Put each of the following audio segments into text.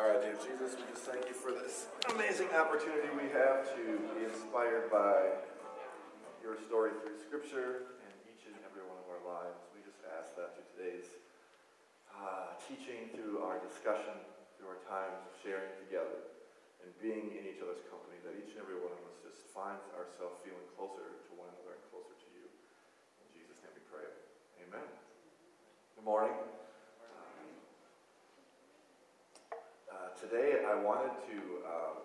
All right, dear Jesus, we just thank you for this amazing opportunity we have to be inspired by your story through Scripture and each and every one of our lives. We just ask that through today's uh, teaching, through our discussion, through our times of sharing together and being in each other's company, that each and every one of us just finds ourselves feeling closer to one another and closer to you. In Jesus' name we pray. Amen. Good morning. Uh, today I wanted to um,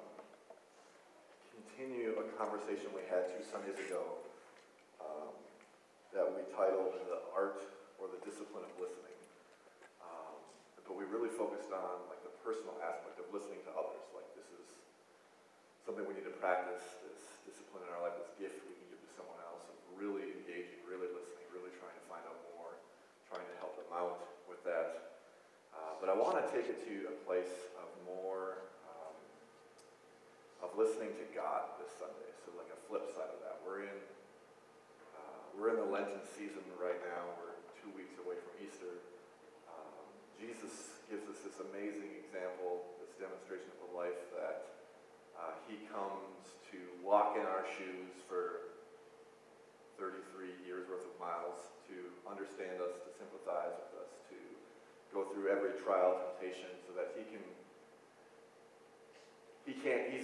continue a conversation we had two Sundays ago um, that we titled The Art or the Discipline of Listening. Um, but we really focused on like the personal aspect of listening to others. Like this is something we need to practice, this discipline in our life, this gift we can give to someone else of really engaging, really listening, really trying to find out more, trying to help them out with that. Uh, but I want to take it to a place more um, of listening to God this Sunday. So, like a flip side of that, we're in uh, we're in the Lenten season right now. We're two weeks away from Easter. Um, Jesus gives us this amazing example, this demonstration of a life that uh, He comes to walk in our shoes for 33 years worth of miles, to understand us, to sympathize with us, to go through every trial, temptation, so that he can,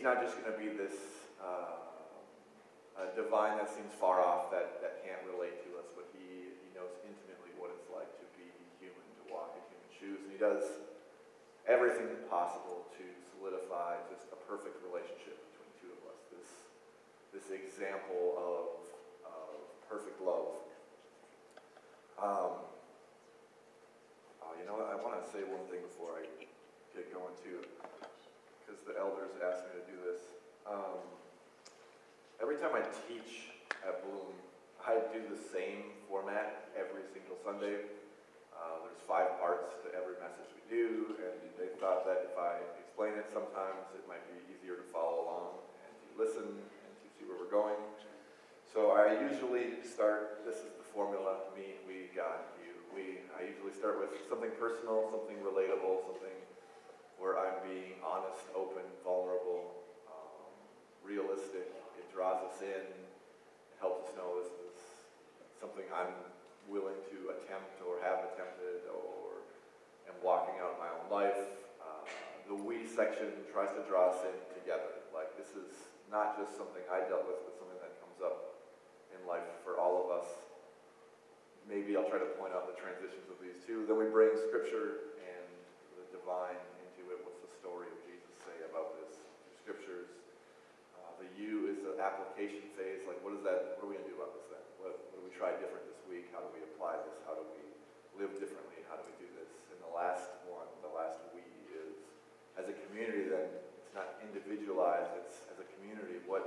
he's not just going to be this uh, divine that seems far off, that, that can't relate to us, but he, he knows intimately what it's like to be human, to walk in human shoes, and he does everything possible to solidify just a perfect relationship between two of us, this, this example of, of perfect love. Um, Oh, you know what? I want to say one thing before I get going too, because the elders asked me to do this. Um, every time I teach at Bloom, I do the same format every single Sunday. Uh, there's five parts to every message we do, and they thought that if I explain it sometimes, it might be easier to follow along and to listen and to see where we're going. So I usually start, this is the formula, me, we, God, you, we, I usually start with something personal, something relatable, something where I'm being honest, open, vulnerable, um, realistic. It draws us in, it helps us know this is something I'm willing to attempt or have attempted or am walking out of my own life. Uh, the we section tries to draw us in together. Like this is not just something I dealt with, but something that comes up in life for all of us maybe I'll try to point out the transitions of these two. Then we bring Scripture and the divine into it. What's the story of Jesus say about this? Scriptures. Uh, the you is the application phase. Like, what is that? What are we going to do about this then? What, what do we try different this week? How do we apply this? How do we live differently? How do we do this? And the last one, the last we is, as a community then, it's not individualized. It's as a community, what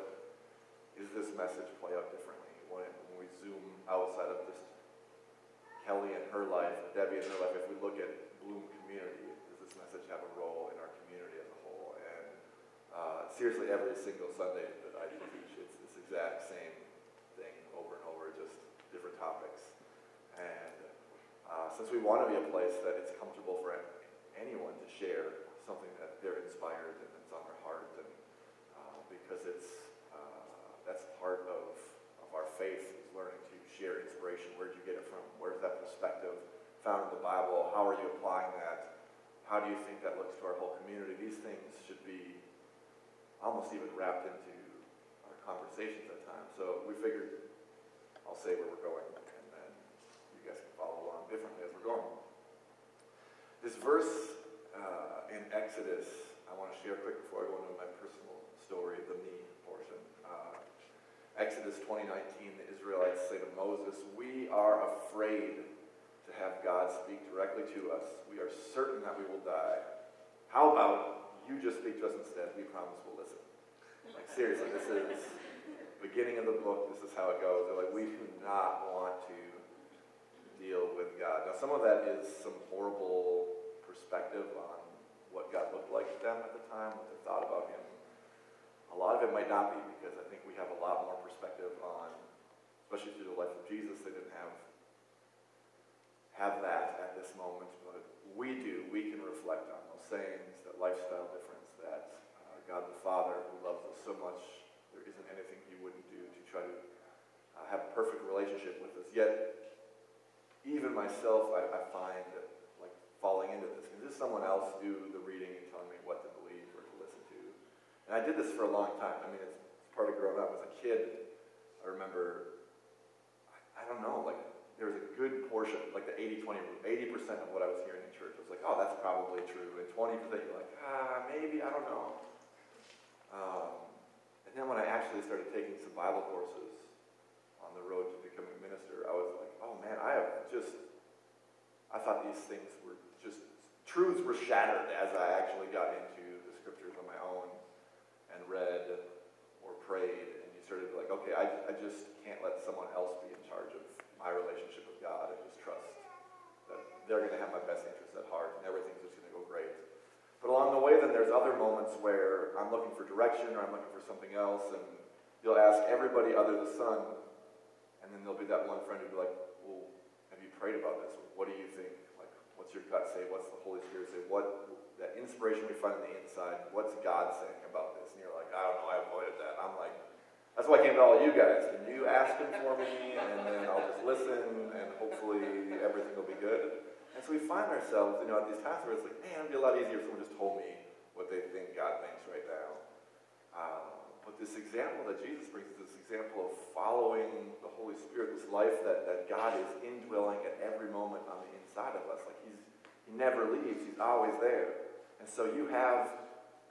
is this message play out differently? When, when we zoom outside of this Kelly and her life, Debbie and her life, if we look at Bloom community, does this message have a role in our community as a whole? And uh, seriously, every single Sunday that I teach, it's this exact same thing over and over, just different topics. And uh, since we want to be a place that it's comfortable for anyone to share something that they're inspired and it's on their heart, and uh, because it's uh, that's part of, of our faith is learning to share inspiration. Where'd you get it from? Where's that perspective found in the Bible? How are you applying that? How do you think that looks to our whole community? These things should be almost even wrapped into our conversations at times. So we figured I'll say where we're going, and then you guys can follow along differently as we're going. This verse uh, in Exodus, I want to share quick before I go into my personal story, the me portion. Uh, Exodus 2019, the Israelites say to Moses, We are afraid to have God speak directly to us. We are certain that we will die. How about you just speak to us instead? We promise we'll listen. Like, seriously, this is beginning of the book. This is how it goes. They're like, we do not want to deal with God. Now, some of that is some horrible perspective on what God looked like to them at the time, what they thought about Him. A lot of it might not be because I think we have a lot more perspective on, especially through the life of Jesus, they didn't have have that at this moment. But we do, we can reflect on those sayings, that lifestyle difference, that God the Father, who loves us so much, there isn't anything he wouldn't do to try to uh, have a perfect relationship with us. Yet, even myself, I, I find that, like falling into this. Can just someone else do the reading and telling me what to believe or to listen to? And I did this for a long time. I mean, it's part of growing up. As a kid, I remember, I, I don't know, like there was a good portion, like the 80-20 80% of what I was hearing in church was like, oh, that's probably true. And 20% you're like, ah, maybe, I don't know. Um, and then when I actually started taking some Bible courses on the road to becoming a minister, I was like, oh man, I have just, I thought these things were just, truths were shattered as I actually got into the scriptures on my own and read or prayed. And you started like, okay, I, I just can't let someone else be in charge of my relationship with God and just trust that they're going to have my best interests at heart and everything's just going to go great. But along the way, then there's other moments where I'm looking for direction or I'm looking for something else, and you'll ask everybody other the son, and then there'll be that one friend who'll be like, "Well, have you prayed about this? What do you think? Like, what's your gut say? What's the Holy Spirit say? What that inspiration we find on the inside? What's God saying about this?" And you're like, "I don't know. I avoided that." I'm like, that's why I came to all you guys. Can you ask him for me, and then I'll just listen, and hopefully everything will be good. And so we find ourselves, you know, at these times where it's like, man, it'd be a lot easier if someone just told me what they think God thinks right now. Uh, but this example that Jesus brings is this example of following the Holy Spirit, this life that, that God is indwelling at every moment on the inside of us. Like he's he never leaves, he's always there. And so you have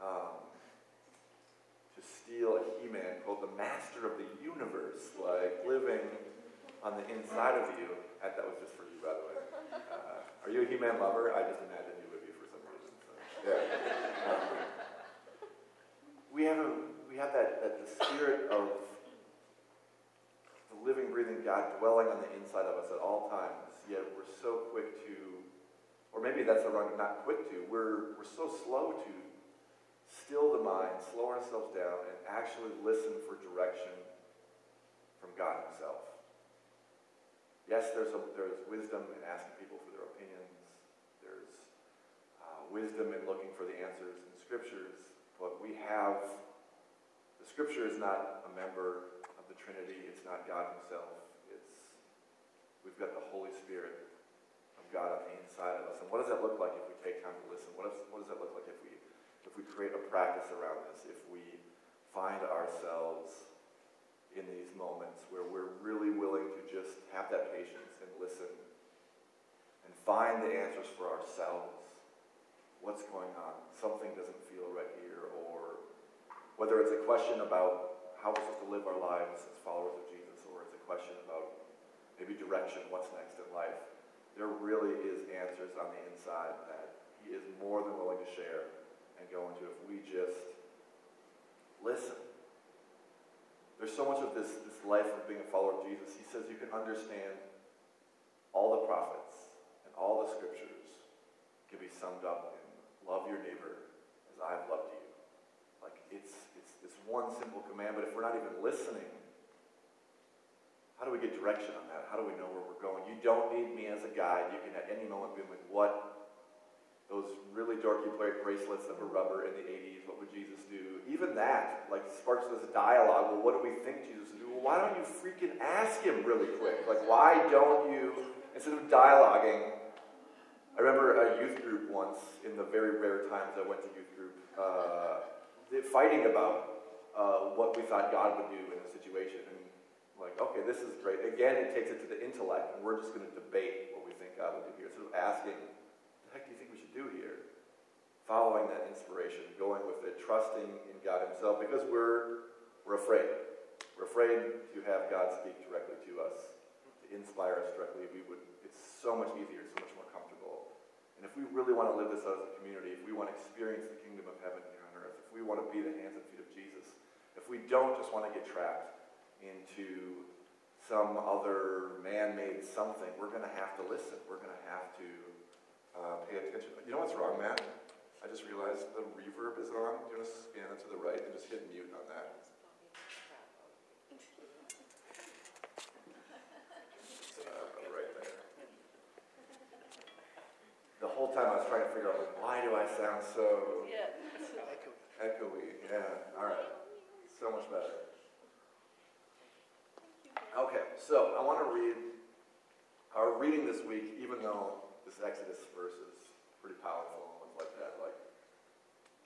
um, steal a He-Man called the Master of the Universe, like living on the inside of you. That was just for you, by the way. Uh, are you a He-Man lover? I just imagine you would be for some reason. So, yeah. We have a, we have that, that the spirit of the living, breathing God dwelling on the inside of us at all times. Yet we're so quick to, or maybe that's the wrong, not quick to. We're we're so slow to still the mind, slow ourselves down, and actually listen for direction from God Himself. Yes, there's, a, there's wisdom in asking people for their opinions. There's uh, wisdom in looking for the answers in scriptures. But we have, the scripture is not a member of the Trinity. It's not God Himself. It's, we've got the Holy Spirit of God on the inside of us. And what does that look like if we take time to listen? What, is, what does that look like if we if we create a practice around this, if we find ourselves in these moments where we're really willing to just have that patience and listen and find the answers for ourselves. What's going on? Something doesn't feel right here, or whether it's a question about how we're supposed to live our lives as followers of Jesus, or it's a question about maybe direction, what's next in life. There really is answers on the inside that He is more than willing to share and go into if we just listen. There's so much of this, this life of being a follower of Jesus. He says you can understand all the prophets and all the scriptures can be summed up in love your neighbor as I've loved you. Like it's it's this one simple command, but if we're not even listening, how do we get direction on that? How do we know where we're going? You don't need me as a guide. You can at any moment be like, what those really dorky bracelets that were rubber in the 80s, what would Jesus do? Even that, like, sparks this dialogue. Well, what do we think Jesus would do? Well, why don't you freaking ask him really quick? Like, why don't you, instead of dialoguing, I remember a youth group once, in the very rare times I went to youth group, uh, fighting about uh, what we thought God would do in a situation. And like, okay, this is great. Again, it takes it to the intellect, and we're just going to debate what we think God would do here. Instead of asking, what the heck do you think we should do here. Following that inspiration, going with it, trusting in God Himself, because we're, we're afraid. We're afraid to have God speak directly to us, to inspire us directly. We would, it's so much easier, so much more. And if we really want to live this out as a community, if we want to experience the kingdom of heaven here on earth, if we want to be the hands and feet of Jesus, if we don't just want to get trapped into some other man-made something, we're going to have to listen. We're going to have to uh, pay attention. You know what's wrong, Matt? I just realized the reverb is on. Do You want to scan it to the right and just hit mute on that. Uh, right there. The whole time I was trying to figure out, like, why do I sound so Yeah. echoey? Yeah, all right. So much better. Okay, so I want to read our reading this week, even though this Exodus verse is pretty powerful and like that, like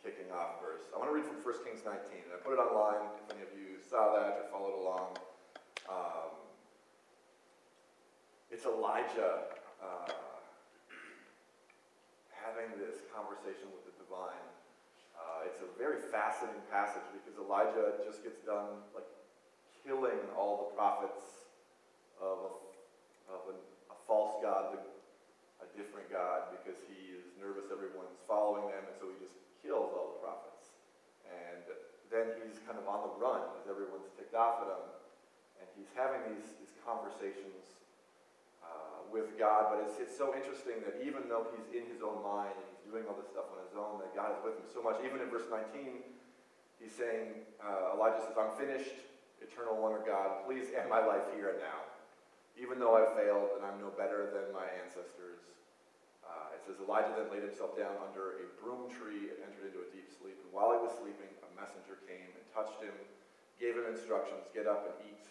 kicking off verse. I want to read from 1 Kings 19, and I put it online if any of you saw that or followed along. Um, it's Elijah uh, having this conversation with the divine. Uh, it's a very fascinating passage because Elijah just gets done like killing all the prophets of a, of a, a false god, a different god, because he is nervous everyone's following them, and so he just kills all the prophets. And then he's kind of on the run as everyone's ticked off at him, and he's having these, these conversations with God. But it's, it's so interesting that even though he's in his own mind and he's doing all this stuff on his own, that God is with him so much. Even in verse 19, he's saying, uh, Elijah says, I'm finished, eternal one of God, please end my life here and now. Even though I've failed and I'm no better than my ancestors, uh, it says Elijah then laid himself down under a broom tree and entered into a deep sleep. And while he was sleeping, a messenger came and touched him, gave him instructions, get up and eat.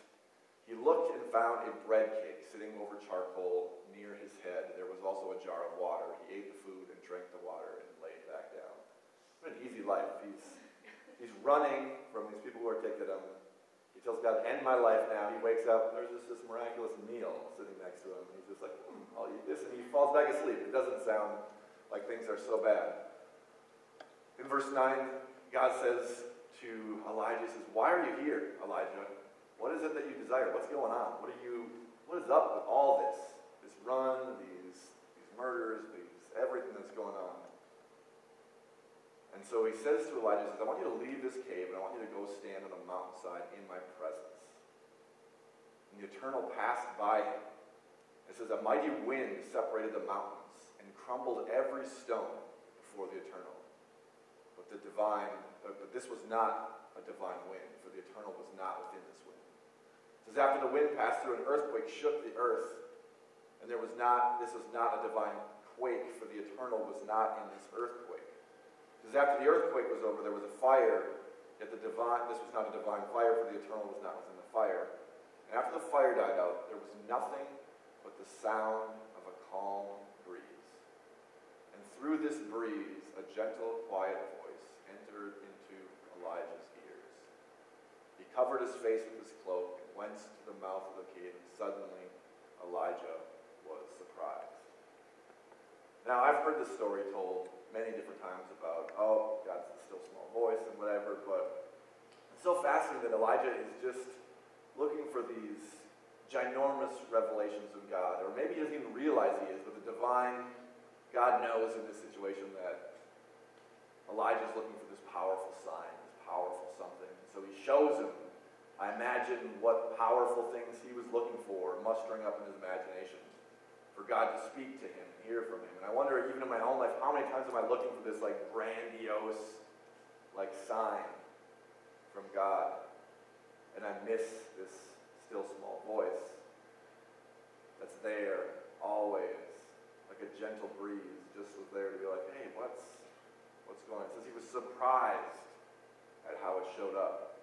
He looked and found a bread cake sitting over charcoal near his head. There was also a jar of water. He ate the food and drank the water and lay back down. What an easy life. He's, he's running from these people who are taking him. He tells God, end my life now. He wakes up, and there's just this miraculous meal sitting next to him. He's just like, hmm, I'll eat this. And he falls back asleep. It doesn't sound like things are so bad. In verse 9, God says to Elijah, he says, Why are you here, Elijah? What is it that you desire? What's going on? What are you what is up with all this? This run, these these murders, these everything that's going on. And so he says to Elijah, he says, I want you to leave this cave and I want you to go stand on a mountainside in my presence. And the eternal passed by him. It says, a mighty wind separated the mountains and crumbled every stone before the eternal. But the divine, but this was not a divine wind, for the eternal was not within this says, after the wind passed through, an earthquake shook the earth. And there was not, this was not a divine quake, for the eternal was not in this earthquake. Because after the earthquake was over, there was a fire, yet the divine, this was not a divine fire, for the eternal was not within the fire. And after the fire died out, there was nothing but the sound of a calm breeze. And through this breeze, a gentle, quiet voice entered into Elijah's ears. He covered his face with his cloak went to the mouth of the cave, and suddenly Elijah was surprised. Now, I've heard this story told many different times about, oh, God's still small voice and whatever, but it's so fascinating that Elijah is just looking for these ginormous revelations of God, or maybe he doesn't even realize he is, but the divine God knows in this situation that Elijah's looking for this powerful sign, this powerful something. And so he shows him. I imagine what powerful things he was looking for, mustering up in his imagination, for God to speak to him hear from him. And I wonder, even in my own life, how many times am I looking for this like grandiose, like sign from God, and I miss this still small voice that's there always, like a gentle breeze, just was there to be like, hey, what's what's going on? It says he was surprised at how it showed up.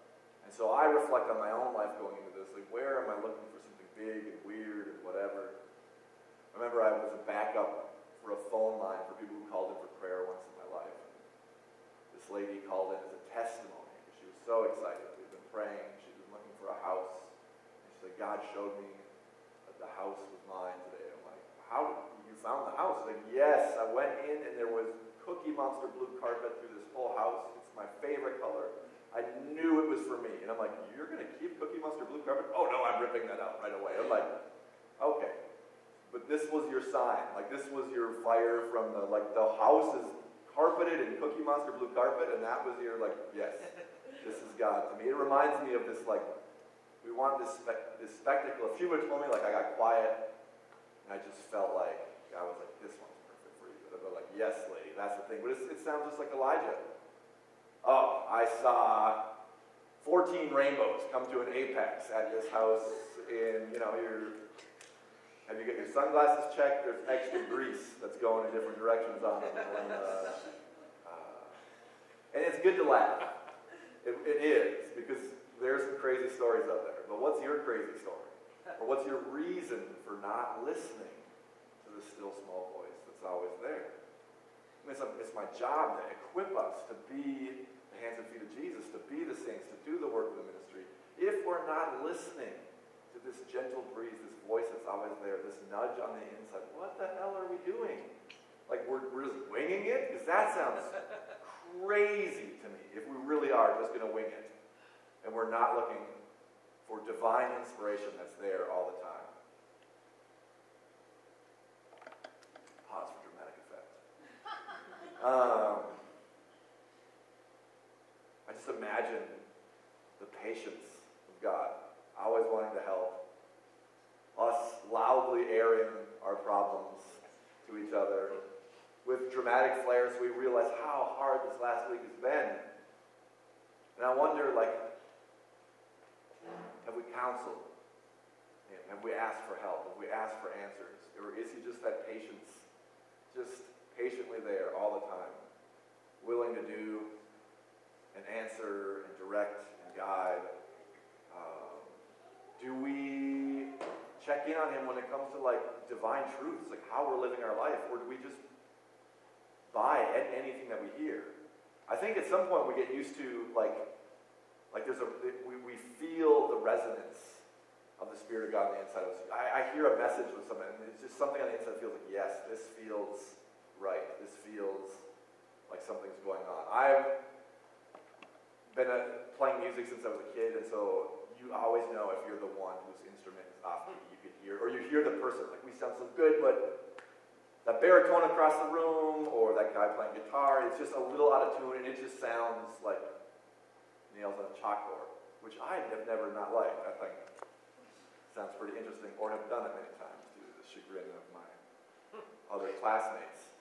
And so I reflect on my own life going into this, like where am I looking for something big and weird and whatever? I remember I was a backup for a phone line for people who called in for prayer once in my life. This lady called in as a testimony. Because she was so excited. We've been praying. She'd been looking for a house. And she said, God showed me that the house was mine today. I'm like, how you found the house? Like, yes, I went in and there was Cookie Monster blue carpet through this whole house. It's my favorite color. I knew it was for me. And I'm like, you're going to keep Cookie Monster blue carpet? Oh, no, I'm ripping that out right away. I'm like, okay. But this was your sign. Like, this was your fire from the, like, the house is carpeted in Cookie Monster blue carpet, and that was your, like, yes, this is God to me. It reminds me of this, like, we want this, spe- this spectacle. If she would told me, like, I got quiet, and I just felt like, I was like, this one's perfect for you. I'd go like, yes, lady, that's the thing. But it sounds just like Elijah. Oh, I saw 14 rainbows come to an apex at this house in, you know, your Have you got your sunglasses checked? There's extra grease that's going in different directions on them. When, uh, uh, and it's good to laugh. It, it is, because there's some crazy stories out there. But what's your crazy story? Or what's your reason for not listening to the still small voice that's always there? It's, a, it's my job to equip us to be the hands and feet of Jesus, to be the saints, to do the work of the ministry. If we're not listening to this gentle breeze, this voice that's always there, this nudge on the inside, what the hell are we doing? Like we're, we're just winging it? Because that sounds crazy to me if we really are just going to wing it. And we're not looking for divine inspiration that's there all the time. Pause for dramatic effect. Um, I just imagine the patience of God, always wanting to help, us loudly airing our problems to each other. With dramatic flares, we realize how hard this last week has been. And I wonder, like, have we counseled him? Have we asked for help? Have we asked for answers? Or is he just that patience, just patiently there all the time, willing to do and answer and direct and guide? Um, do we check in on him when it comes to like divine truths, like how we're living our life, or do we just buy anything that we hear? I think at some point we get used to like like there's a, we, we feel the resonance of the Spirit of God on the inside of us. I, I hear a message with someone, and it's just something on the inside feels like, yes, this feels right. This feels like something's going on. I've been a, playing music since I was a kid, and so you always know if you're the one whose instrument is off key. You can hear, or you hear the person, like, we sound so good, but that baritone across the room, or that guy playing guitar, it's just a little out of tune, and it just sounds like nails on a chalkboard, which I have never not liked. I think sounds pretty interesting, or have done it many times to the chagrin of my other classmates.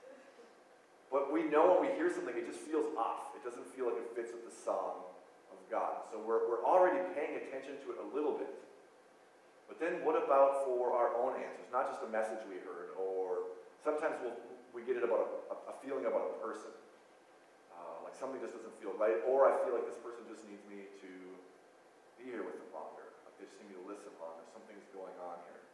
But we know when we hear something, it just feels off. It doesn't feel like it fits with the song of God. So we're, we're already paying attention to it a little bit. But then what about for our own answers? Not just a message we heard, or sometimes we'll, we get it about a, a feeling about a person like something just doesn't feel right, or I feel like this person just needs me to be here with them longer. Like they just need me to listen longer. Something's going on here.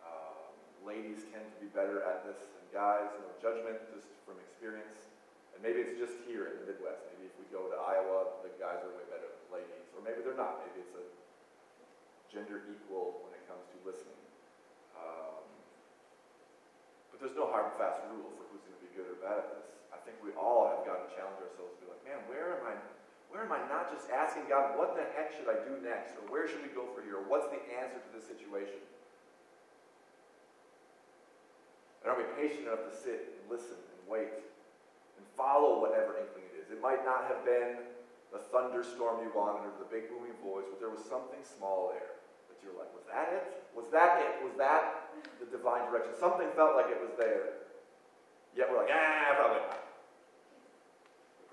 Um, ladies tend to be better at this than guys. No judgment, just from experience. And maybe it's just here in the Midwest. Maybe if we go to Iowa, the guys are way better than ladies. Or maybe they're not. Maybe it's a gender equal when it comes to listening. Um, but there's no hard and fast rule for who's going to be good or bad at this I think we all have got to challenge ourselves to be like, man, where am I? Where am I not just asking God, what the heck should I do next? Or where should we go for here? Or what's the answer to this situation? And are we patient enough to sit and listen and wait and follow whatever inkling it is? It might not have been the thunderstorm you wanted or the big booming voice, but there was something small there that you're like, was that it? Was that it? Was that the divine direction? Something felt like it was there. Yet we're like, ah, probably not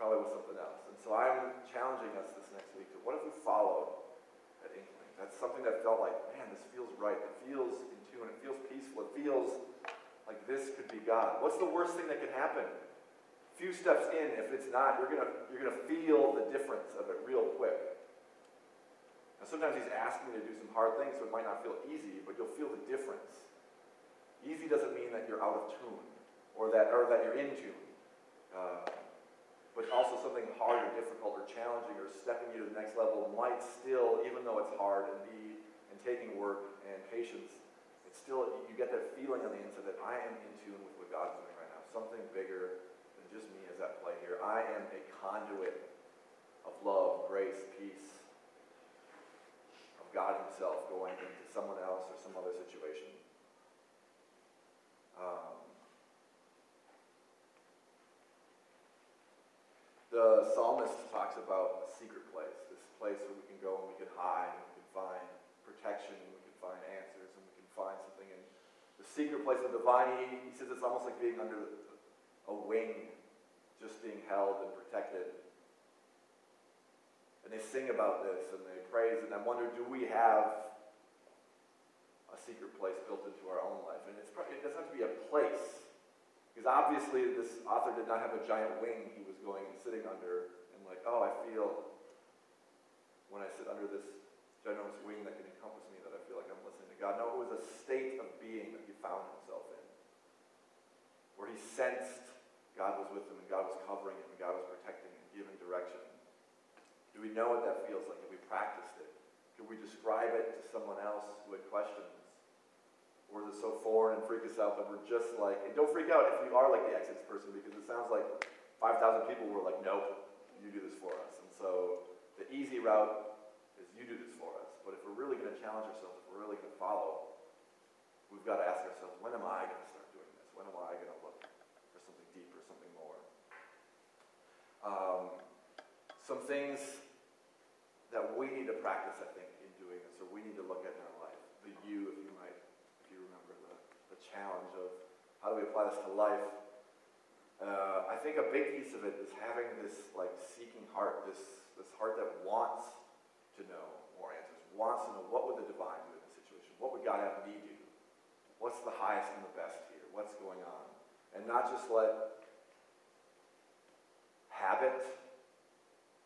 probably was something else. And so I'm challenging us this next week to what if we followed that inkling? That's something that felt like, man, this feels right. It feels in tune. It feels peaceful. It feels like this could be God. What's the worst thing that could happen? A few steps in, if it's not, you're gonna you're gonna feel the difference of it real quick. Now sometimes he's asking me to do some hard things, so it might not feel easy, but you'll feel the difference. Easy doesn't mean that you're out of tune or that or that you're in tune. Uh, but also something hard or difficult or challenging or stepping you to the next level might still, even though it's hard and be and taking work and patience, still you get that feeling on the inside that I am in tune with what God's doing right now. Something bigger than just me is at play here. I am a conduit of love, grace, peace, of God Himself going into someone else or some other situation. Um, The psalmist talks about a secret place, this place where we can go and we can hide, and we can find protection, and we can find answers, and we can find something in the secret place of divine. He, says it's almost like being under a wing, just being held and protected. And they sing about this and they praise, and I wonder, do we have a secret place built into our own life. And it's probably, it doesn't have to be a place. Because obviously this author did not have a giant wing he was going and sitting under and like, oh, I feel when I sit under this ginormous wing that can encompass me that I feel like I'm listening to God. No, it was a state of being that he found himself in. Where he sensed God was with him and God was covering him and God was protecting him, giving direction. Do we know what that feels like? Have we practiced it? Could we describe it to someone else who had questions? Or is it so foreign and freak us out that we're just like, and don't freak out if you are like the Exodus person because it sounds like 5,000 people were like, nope, you do this for us. And so the easy route is you do this for us. But if we're really going to challenge ourselves, we're really going to follow, we've got to ask ourselves, when am I going to start doing this? When am I going to look for something deeper, something more? Um, some things that we need to practice, I think, in doing this, or we need to look at in our life. The you, if you might, if you remember the, the challenge of how do we apply this to life. Uh, I think a big piece of it is having this like seeking heart, this this heart that wants to know more answers, wants to know what would the divine do what would God have me do, what's the highest and the best here, what's going on, and not just let habit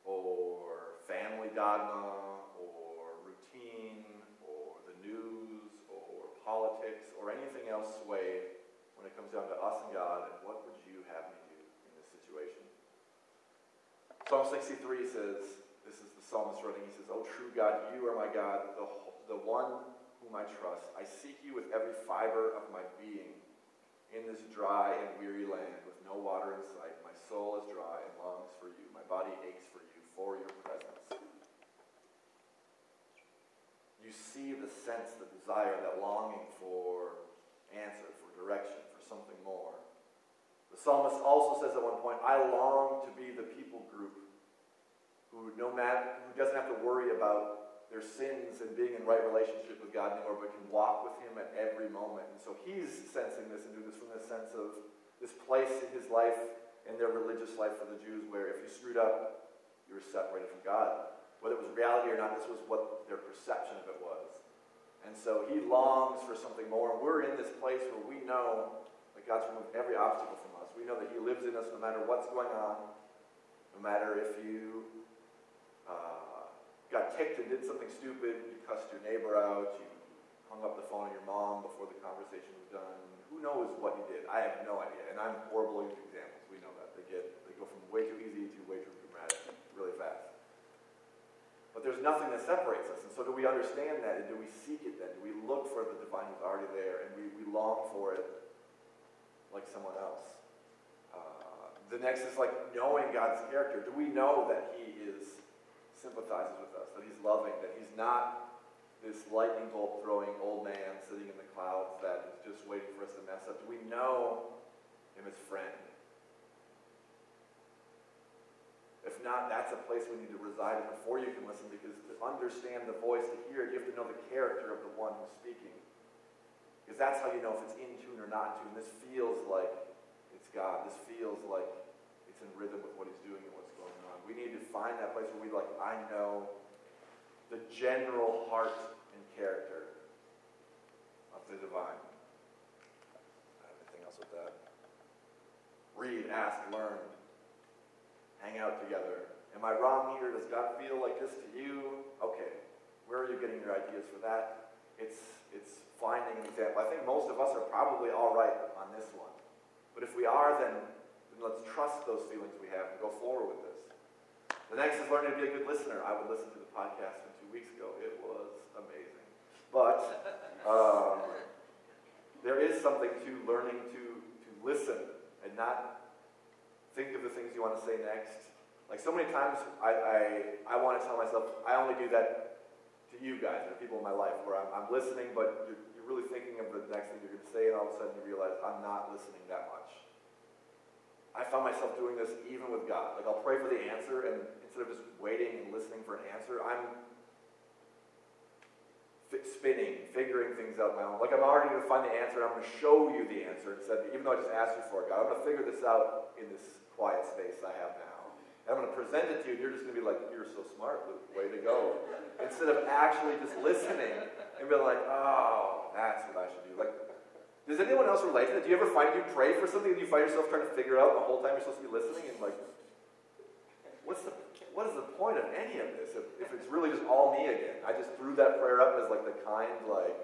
or family dogma or routine or the news or politics or anything else sway when it comes down to us and God and what would you have me do in this situation. Psalm 63 says, this is the psalmist writing, he says, Oh true God, you are my God, the, the one whom I trust. I seek you with every fiber of my being in this dry and weary land with no water in sight. My soul is dry and longs for you. My body aches for you, for your presence. You see the sense, the desire, that longing for answer, for direction, for something more. The psalmist also says at one point, I long to be the people group who no matter who doesn't have to worry about their sins and being in right relationship with God anymore, but can walk with Him at every moment. And so he's sensing this and doing this from this sense of this place in his life and their religious life for the Jews where if you screwed up, you were separated from God. Whether it was reality or not, this was what their perception of it was. And so he longs for something more. And we're in this place where we know that God's removed every obstacle from us. We know that he lives in us no matter what's going on, no matter if you uh, ticked and did something stupid, you cussed your neighbor out, you hung up the phone on your mom before the conversation was done. Who knows what you did? I have no idea. And I'm horrible at examples. We know that. They get they go from way too easy to way too dramatic really fast. But there's nothing that separates us. And so do we understand that? And do we seek it then? Do we look for the divine who's already there and we, we long for it like someone else? Uh, the next is like knowing God's character. Do we know that he is sympathizes with us, that he's loving, that he's not this lightning bolt throwing old man sitting in the clouds that is just waiting for us to mess up. We know him as friend? If not, that's a place we need to reside in before you can listen because to understand the voice, to hear it, you have to know the character of the one who's speaking. Because that's how you know if it's in tune or not in tune. This feels like it's God. This feels like it's in rhythm with what he's doing and. We need to find that place where we like, I know the general heart and character of the divine. Anything else with that? Read, ask, learn, hang out together. Am I wrong here? Does God feel like this to you? Okay, where are you getting your ideas for that? It's it's finding an example. I think most of us are probably all right on this one. But if we are, then and let's trust those feelings we have and go forward with this. The next is learning to be a good listener. I would listen to the podcast from two weeks ago. It was amazing. But um, there is something to learning to, to listen and not think of the things you want to say next. Like so many times, I, I, I want to tell myself, I only do that to you guys, the people in my life, where I'm, I'm listening, but you're, you're really thinking of the next thing you're going to say, and all of a sudden you realize I'm not listening that much. I found myself doing this even with God. Like I'll pray for the answer, and instead of just waiting and listening for an answer, I'm spinning, figuring things out my own. Like I'm already going to find the answer, and I'm going to show you the answer instead. Even though I just asked you for it, God, I'm going to figure this out in this quiet space I have now. And I'm going to present it to you, and you're just going to be like, "You're so smart. Way to go!" Instead of actually just listening and be like, "Oh, that's what I should do. Like, does anyone else relate to that? Do you ever find you pray for something and you find yourself trying to figure out the whole time you're supposed to be listening and like, what's the what is the point of any of this if, if it's really just all me again? I just threw that prayer up as like the kind like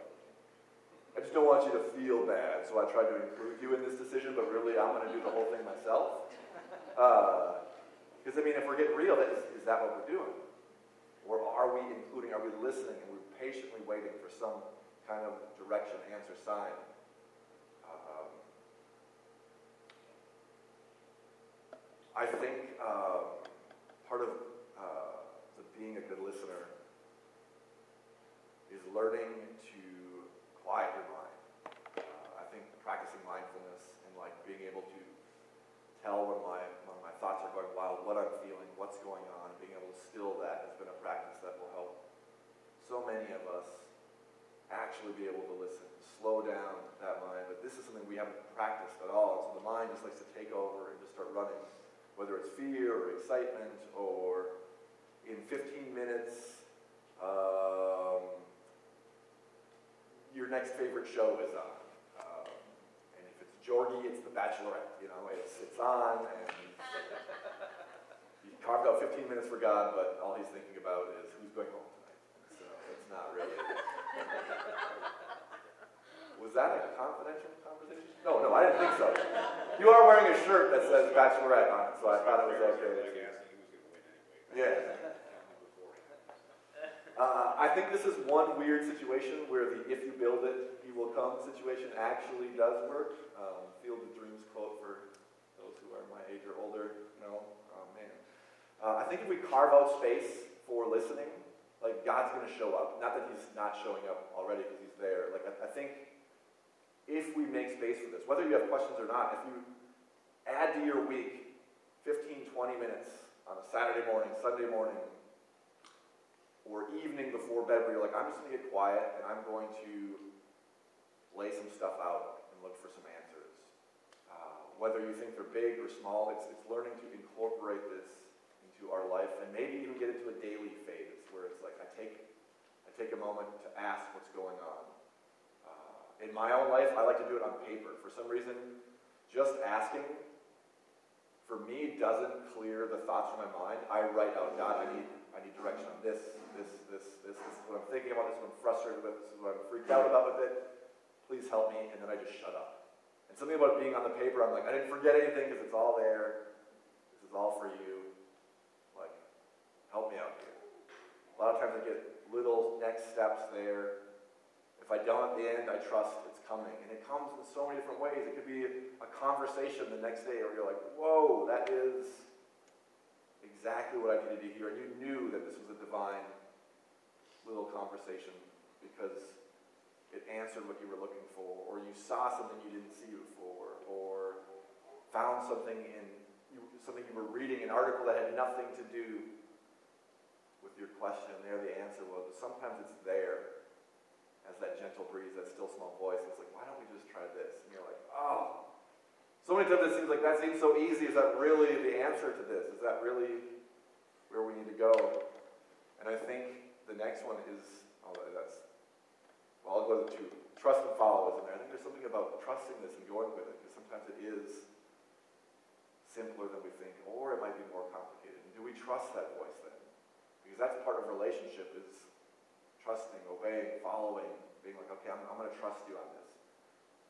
I just don't want you to feel bad, so I tried to include you in this decision, but really I'm going to do the whole thing myself. Because, uh, I mean, if we're getting real, is, is that what we're doing? Or are we including, are we listening, and we're patiently waiting for some kind of direction, answer, sign? Um, I think uh, part of uh, the being a good listener is learning to quiet your mind. Uh, I think practicing mindfulness and like being able to tell when my, when my thoughts are going wild, what I'm feeling, what's going on, being able to still that has been a practice that will help so many of us actually be able to listen, slow down that mind. But this is something we haven't practiced at all. So the mind just likes to take over and just start running, whether it's fear or excitement or in 15 minutes, um, your next favorite show is on. Um, and if it's Georgie, it's The Bachelorette. You know, it's it's on, and he carved out 15 minutes for God, but all he's thinking about is who's going home tonight. So it's not really. Was that a confidential conversation? No, no, I didn't think so. You are wearing a shirt that says Bachelorette on it, so I thought it was okay. Yeah. Uh, I think this is one weird situation where the if you build it, he will come situation actually does work. Um, Field of Dreams quote for those who are my age or older know. Oh, man. Uh, I think if we carve out space for listening, like God's going to show up. Not that he's not showing up already because he's there. Like I, I think if we make space for this, whether you have questions or not, if you add to your week 15, 20 minutes on a Saturday morning, Sunday morning, or evening before bed where you're like, I'm just going to get quiet and I'm going to lay some stuff out and look for some answers. Uh, whether you think they're big or small, it's, it's learning to incorporate this into our life and maybe even get into a daily phase where it's like I take, I take a moment to ask what's going on. In my own life, I like to do it on paper. For some reason, just asking for me doesn't clear the thoughts from my mind. I write out, God, I need, I need direction on this, this, this, this, this is what I'm thinking about, this is what I'm frustrated with, this is what I'm freaked out about with it. Please help me. And then I just shut up. And something about being on the paper, I'm like, I didn't forget anything because it's all there. This is all for you. Like, help me out here. A lot of times I get little next steps there. If I don't at the end, I trust it's coming. And it comes in so many different ways. It could be a conversation the next day where you're like, whoa, that is exactly what I needed to hear. And you knew that this was a divine little conversation because it answered what you were looking for, or you saw something you didn't see before, or found something in something you were reading, an article that had nothing to do with your question. and There, the answer was. Sometimes it's there as that gentle breeze, that still small voice. It's like, why don't we just try this? And you're like, oh. So many times it seems like that seems so easy. Is that really the answer to this? Is that really where we need to go? And I think the next one is, oh, that's, well, I'll go to two. Trust and follow is in there. I think there's something about trusting this and going with it, because sometimes it is simpler than we think, or it might be more complicated. And do we trust that voice then? Because that's part of relationship is trusting, obeying, following, being like, okay, I'm, I'm going to trust you on this.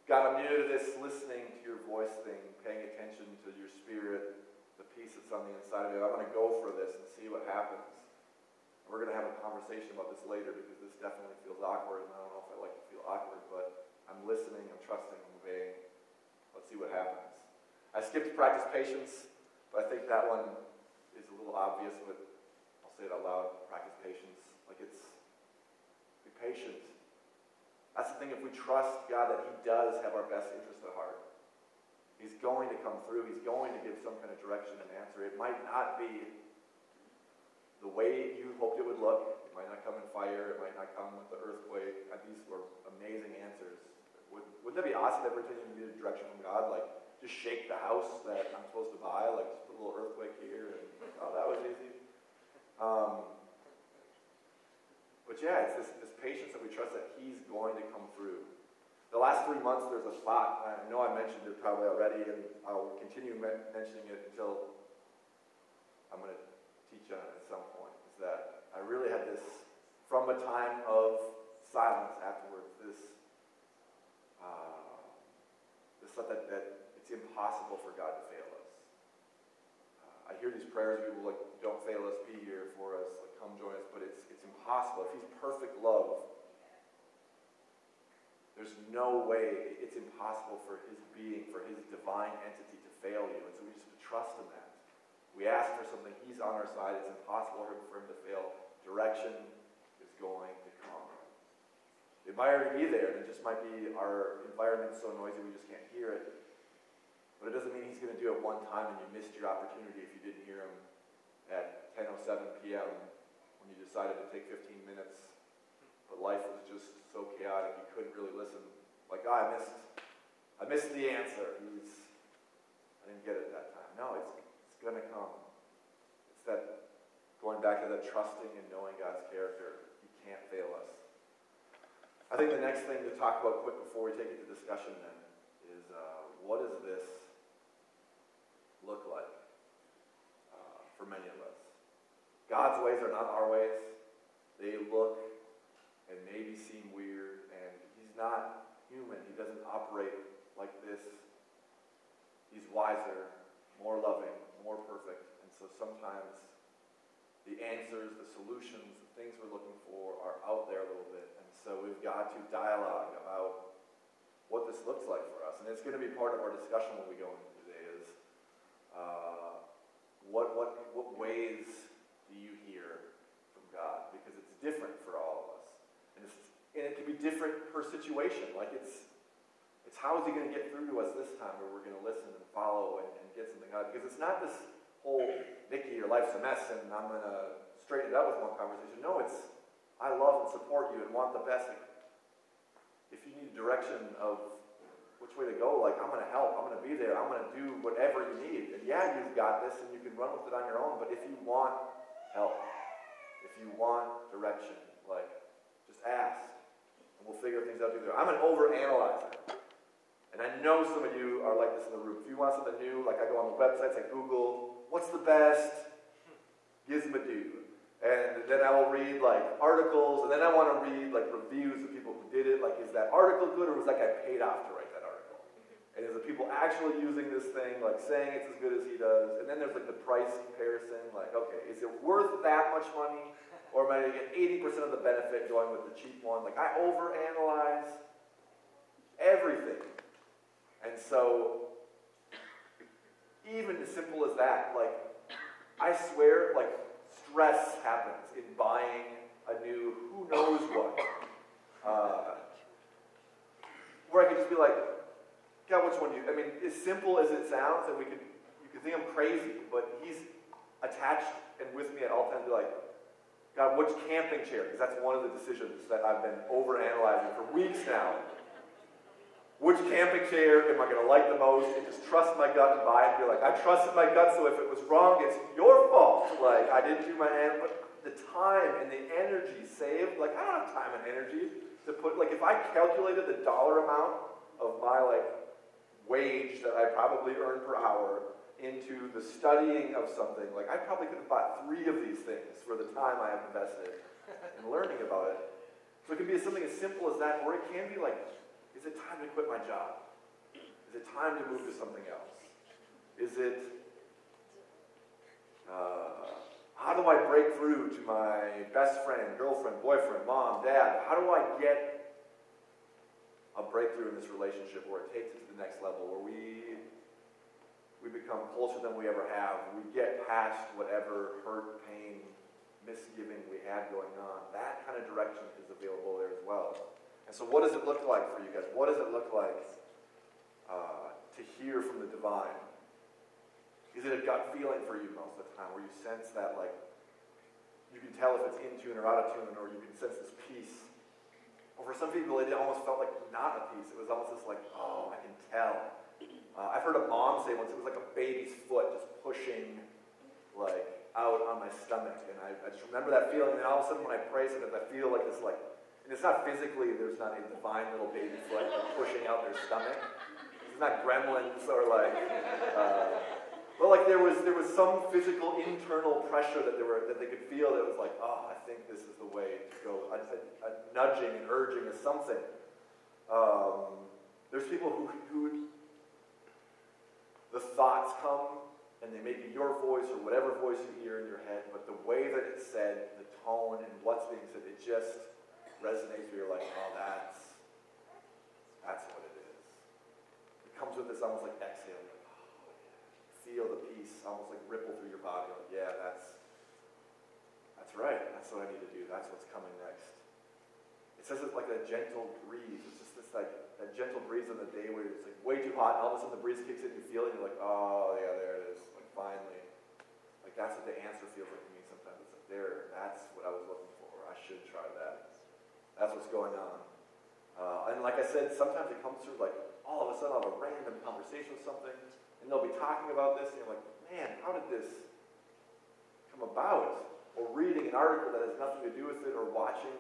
God, I'm new to this listening to your voice thing, paying attention to your spirit, the peace that's on the inside of me. I'm going to go for this and see what happens. And We're going to have a conversation about this later because this definitely feels awkward, and I don't know if I like to feel awkward, but I'm listening, I'm trusting, I'm obeying. Let's see what happens. I skipped practice patience, but I think that one is a little obvious, but I'll say it out loud. Practice patience. Like it's, be patient. That's the thing, if we trust God that He does have our best interest at heart, He's going to come through, He's going to give some kind of direction and answer. It might not be the way you hoped it would look. It might not come in fire. It might not come with the earthquake. And these were amazing answers. Would, wouldn't that be awesome every time you needed direction from God? Like, just shake the house that I'm supposed to buy, like just put a little earthquake here. And, oh, that was easy. Um, but yeah, it's this, this patience that we trust that He's going to come through. The last three months, there's a spot. I know I mentioned it probably already, and I'll continue me- mentioning it until I'm going to teach on it at some point. Is that I really had this from a time of silence afterwards. This uh, this thought that, that it's impossible for God to fail us. Uh, I hear these prayers, people like, "Don't fail us, be here for us, like, come join us," but it's it's impossible. If He's perfect love, there's no way, it's impossible for his being, for his divine entity to fail you. And so we just have to trust in that. We ask for something, he's on our side, it's impossible for him to fail. Direction is going to come. It might already be there, it just might be our environment so noisy we just can't hear it. But it doesn't mean he's going to do it one time and you missed your opportunity if you didn't hear him at 10.07 p.m. when you decided to take 15 minutes but life was just so chaotic you couldn't really listen. Like, oh, I missed, I missed the answer. I didn't get it that time. No, it's, it's going to come. It's that going back to that trusting and knowing God's character. He can't fail us. I think the next thing to talk about quick before we take it to discussion then is uh, what does this look like uh, for many of us? God's ways are not our ways. They look and maybe seem weird, and he's not human. He doesn't operate like this. He's wiser, more loving, more perfect. And so sometimes the answers, the solutions, the things we're looking for are out there a little bit. And so we've got to dialogue about what this looks like for us. And it's going to be part of our discussion when we go into today is uh, what, what, what ways do you hear from God? Because it's different for all of us. And, and it can be different per situation. Like it's, it's how is he going to get through to us this time where we're going to listen and follow and, and get something out? Because it's not this whole, Nikki, your life's a mess and I'm going to straighten it out with one conversation. No, it's, I love and support you and want the best. If you need direction of which way to go, like I'm going to help, I'm going to be there, I'm going to do whatever you need. And yeah, you've got this and you can run with it on your own, but if you want help, if you want direction, like just ask and we'll figure things out together. I'm an overanalyzer. And I know some of you are like this in the room. If you want something new, like I go on the websites, I Google, what's the best Gizmodo? And then I will read like articles, and then I want to read like reviews of people who did it. Like, is that article good, or was that guy paid off to write? And is the people actually using this thing, like saying it's as good as he does? And then there's like the price comparison. Like, okay, is it worth that much money? Or am I going to get 80% of the benefit going with the cheap one? Like, I overanalyze everything. And so, even as simple as that, like, I swear, like, stress happens in buying a new who knows what. Uh, where I could just be like, God, which one you? I mean, as simple as it sounds, and we could, you could think I'm crazy, but he's attached and with me at all times. Be like, God, which camping chair? Because that's one of the decisions that I've been over-analyzing for weeks now. Which camping chair am I going to like the most? And just trust my gut and buy it. And be like, I trusted my gut, so if it was wrong, it's your fault. Like, I didn't do my hand. But the time and the energy saved, like, I don't have time and energy to put, like, if I calculated the dollar amount of my, like, wage that I probably earn per hour into the studying of something, like I probably could have bought three of these things for the time I have invested in learning about it. So it can be something as simple as that, or it can be like, is it time to quit my job? Is it time to move to something else? Is it, uh, how do I break through to my best friend, girlfriend, boyfriend, mom, dad? How do I get a breakthrough in this relationship where it takes it to the next level, where we we become closer than we ever have. We get past whatever hurt, pain, misgiving we had going on. That kind of direction is available there as well. And so, what does it look like for you guys? What does it look like uh, to hear from the divine? Is it a gut feeling for you most of the time, where you sense that, like, you can tell if it's in tune or out of tune, or you can sense this peace? Or for some people, it almost felt like not a peace. It was almost just like, oh, I can tell uh, I've heard a mom say once it was like a baby's foot just pushing like out on my stomach. And I, I just remember that feeling. And all of a sudden when I pray sometimes I feel like this like And it's not physically, there's not a divine little baby foot pushing out their stomach. It's not gremlins or like, uh, but like there was there was some physical internal pressure that they were that they could feel that was like, oh, I think this is the way to go. A, a, nudging and urging of something. Um, there's people who who the thoughts come and they may be your voice or whatever voice you hear in your head, but the way that it's said, the tone, and what's being said, it just resonates where you're like, oh, that's that's what it is. It comes with this almost like exhale. Feel the peace almost like ripple through your body. Like, yeah, that's that's right. That's what I need to do. That's what's coming next. It says it's like a gentle breeze. It's just this like a gentle breeze on the day where it's like way too hot, and all of a sudden the breeze kicks in, you feel it, and you're like, oh yeah, there it is Like finally. Like that's what the answer feels like to me sometimes. It's like, there, that's what I was looking for. I should try that. That's what's going on. Uh, and like I said, sometimes it comes through like all of a sudden I'll have a random conversation with something, and they'll be talking about this, and you're like, man, how did this come about? Or reading an article that has nothing to do with it, or watching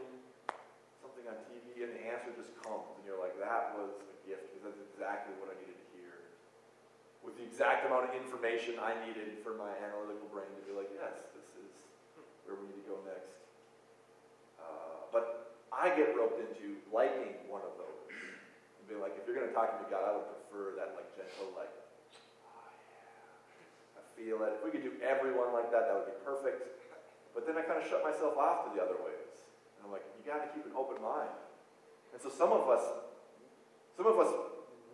something on TV, and the answer just comes, and you're like, that was a gift because that's exactly what I needed to hear. with the exact amount of information I needed for my analytical brain to be like, yes, this is where we need to go next. Uh, but I get roped into liking one of those. And be like, if you're going to talk to me, God, I would prefer that like gentle, like, feel it. If we could do everyone like that, that would be perfect. But then I kind of shut myself off to the other ways. And I'm like, you got to keep an open mind. And so some of us, some of us,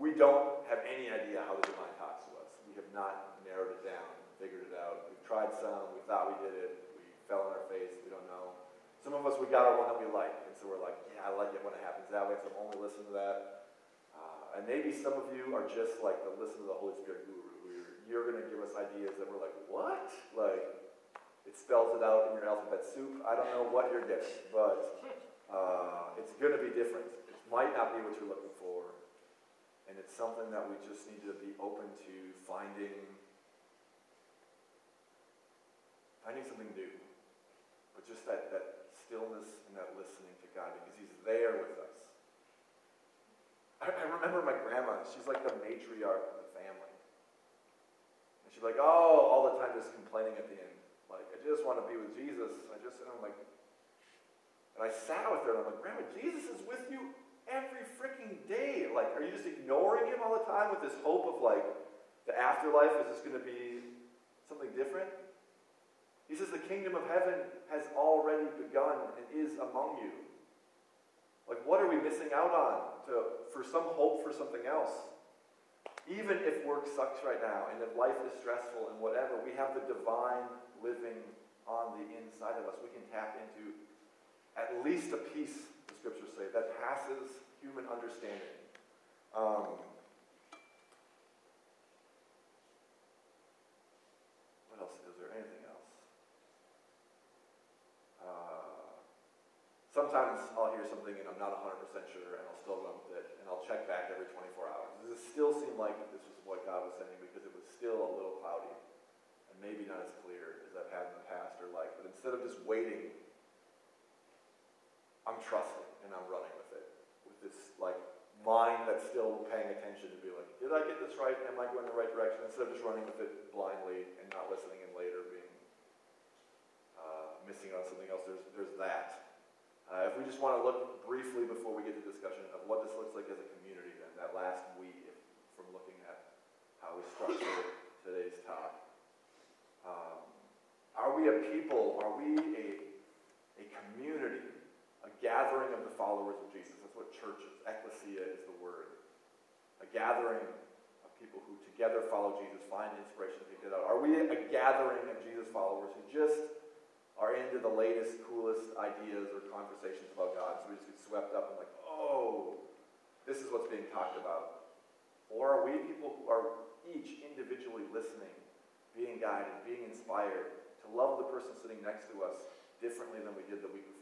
we don't have any idea how the divine talks to us. We have not narrowed it down, figured it out. We've tried some, we thought we did it, we fell on our face, we don't know. Some of us, we got our one that we like, and so we're like, yeah, I like it when it happens that way, so only listening to that. Uh, and maybe some of you are just like the listen to the Holy Spirit guru, you're, going to give us ideas that we're like, what? Like, it spells it out in your alphabet soup. I don't know what you're getting, but uh, it's going to be different. It might not be what you're looking for. And it's something that we just need to be open to finding finding something new. But just that, that stillness and that listening to God because He's there with us. I, I remember my grandma, she's like the matriarch of the family. And she's like, oh, all the time just complaining at the end. Like, I just want to be with Jesus. I just, and I'm like, and I sat with her and I'm like, Grandma, Jesus is with you every freaking day. Like, are you just ignoring him all the time with this hope of like the afterlife is just going to be something different? He says the kingdom of heaven has already begun and is among you. Like, what are we missing out on to, for some hope for something else? Even if work sucks right now and if life is stressful and whatever, we have the divine living on the inside of us. We can tap into at least a piece the scriptures say, that passes human understanding. Um, what else? Is there anything else? Uh, sometimes I'll hear something and I'm not 100% sure and I'll still run with it and I'll check back every 24 hours. Does it still seem like this was what God was saying because it was still a little cloudy and maybe not as clear as I've had in the past or like, but instead of just waiting, I'm trusting and I'm running with it. With this like mind that's still paying attention to be like, did I get this right? Am I going the right direction? Instead of just running with it blindly and not listening and later being uh, missing on something else. There's there's that. Uh, if we just want to look briefly before we get to discussion of what this looks like as a community, then that last week how we structured today's talk. Um, are we a people? Are we a, a community A gathering of the followers of Jesus. That's what church is. Ecclesia is the word. A gathering of people who together follow Jesus, find inspiration to get out. Are we a gathering of Jesus followers who just are into the latest, coolest ideas or conversations about God? So we just get swept up and like, oh, this is what's being talked about. Or are we people who are each individually listening, being guided, being inspired to love the person sitting next to us differently than we did the week before?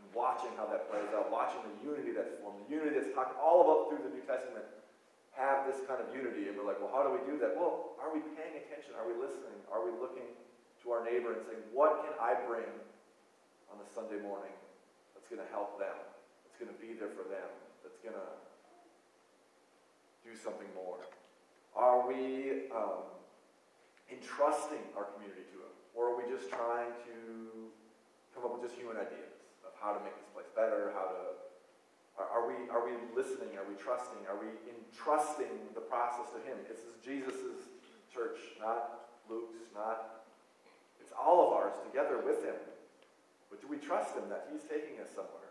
and watching how that plays out, watching the unity that's formed, the unity that's talked all about through the New Testament, have this kind of unity. And we're like, well, how do we do that? Well, are we paying attention? Are we listening? Are we looking to our neighbor and saying, what can I bring on a Sunday morning that's going to help them, that's going to be there for them, that's going to do something more? Are we um, entrusting our community to Him? Or are we just trying to come up with just human ideas of how to make this place better, how to are, we, are we listening? Are we trusting? Are we entrusting the process to Him? This is Jesus' church, not Luke's, not. It's all of ours together with Him. But do we trust Him that He's taking us somewhere?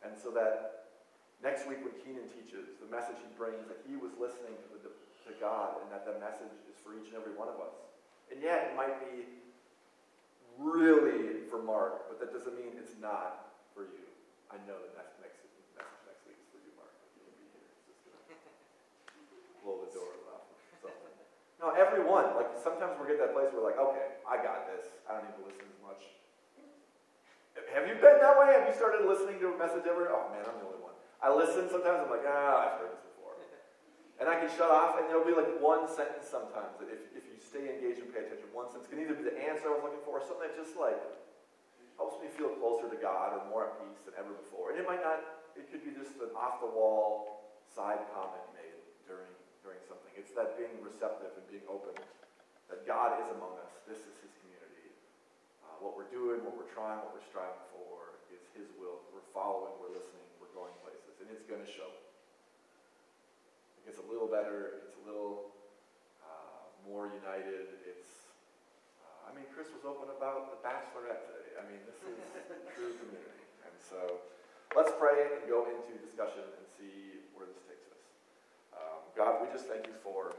And so that next week when Keenan teaches, the message he brings, that he was listening to, the, to God and that the message is for each and every one of us. And yet, it might be really for Mark, but that doesn't mean it's not for you. I know that next, next week is for you, Mark. You can be here, it's just blow the door off something. No, everyone. Like sometimes we get that place where like, okay, I got this. I don't need to listen as much. Have you been that way? Have you started listening to a message ever? Oh man, I'm the only one. I listen sometimes. I'm like, ah, I've heard this. And I can shut off, and there'll be like one sentence sometimes that if, if you stay engaged and pay attention, one sentence can either be the answer I was looking for, or something that just like helps me feel closer to God or more at peace than ever before. And it might not. It could be just an off the wall side comment made during during something. It's that being receptive and being open, that God is among us. This is his community. Uh, what we're doing, what we're trying, what we're striving for is his will. We're following, we're listening, we're going places. And it's going to show. It gets a little better. It's a little uh, more united. It's, uh, I mean, Chris was open about the bachelorette today. I mean, this is true community. And so let's pray and go into discussion and see where this takes us. God, we just thank you for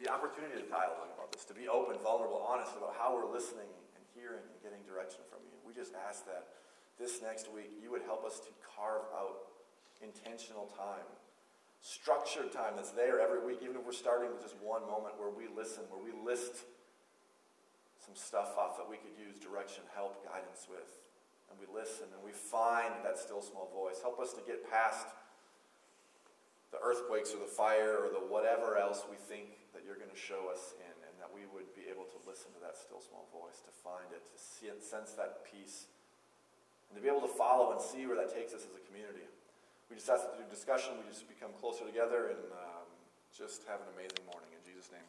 the opportunity to dialogue about this, to be open, vulnerable, honest about how we're listening and hearing and getting direction from you. We just ask that this next week you would help us to carve out intentional time, structured time that's there every week, even if we're starting with just one moment where we listen, where we list some stuff off that we could use direction, help, guidance with. And we listen and we find that still small voice. Help us to get past the earthquakes or the fire or the whatever else we think that you're going to show us in, and that we would be able to listen to that still small voice, to find it, to see it, sense that peace, and to be able to follow and see where that takes us as a community. We just ask that through discussion, we just become closer together and um, just have an amazing morning. In Jesus' name.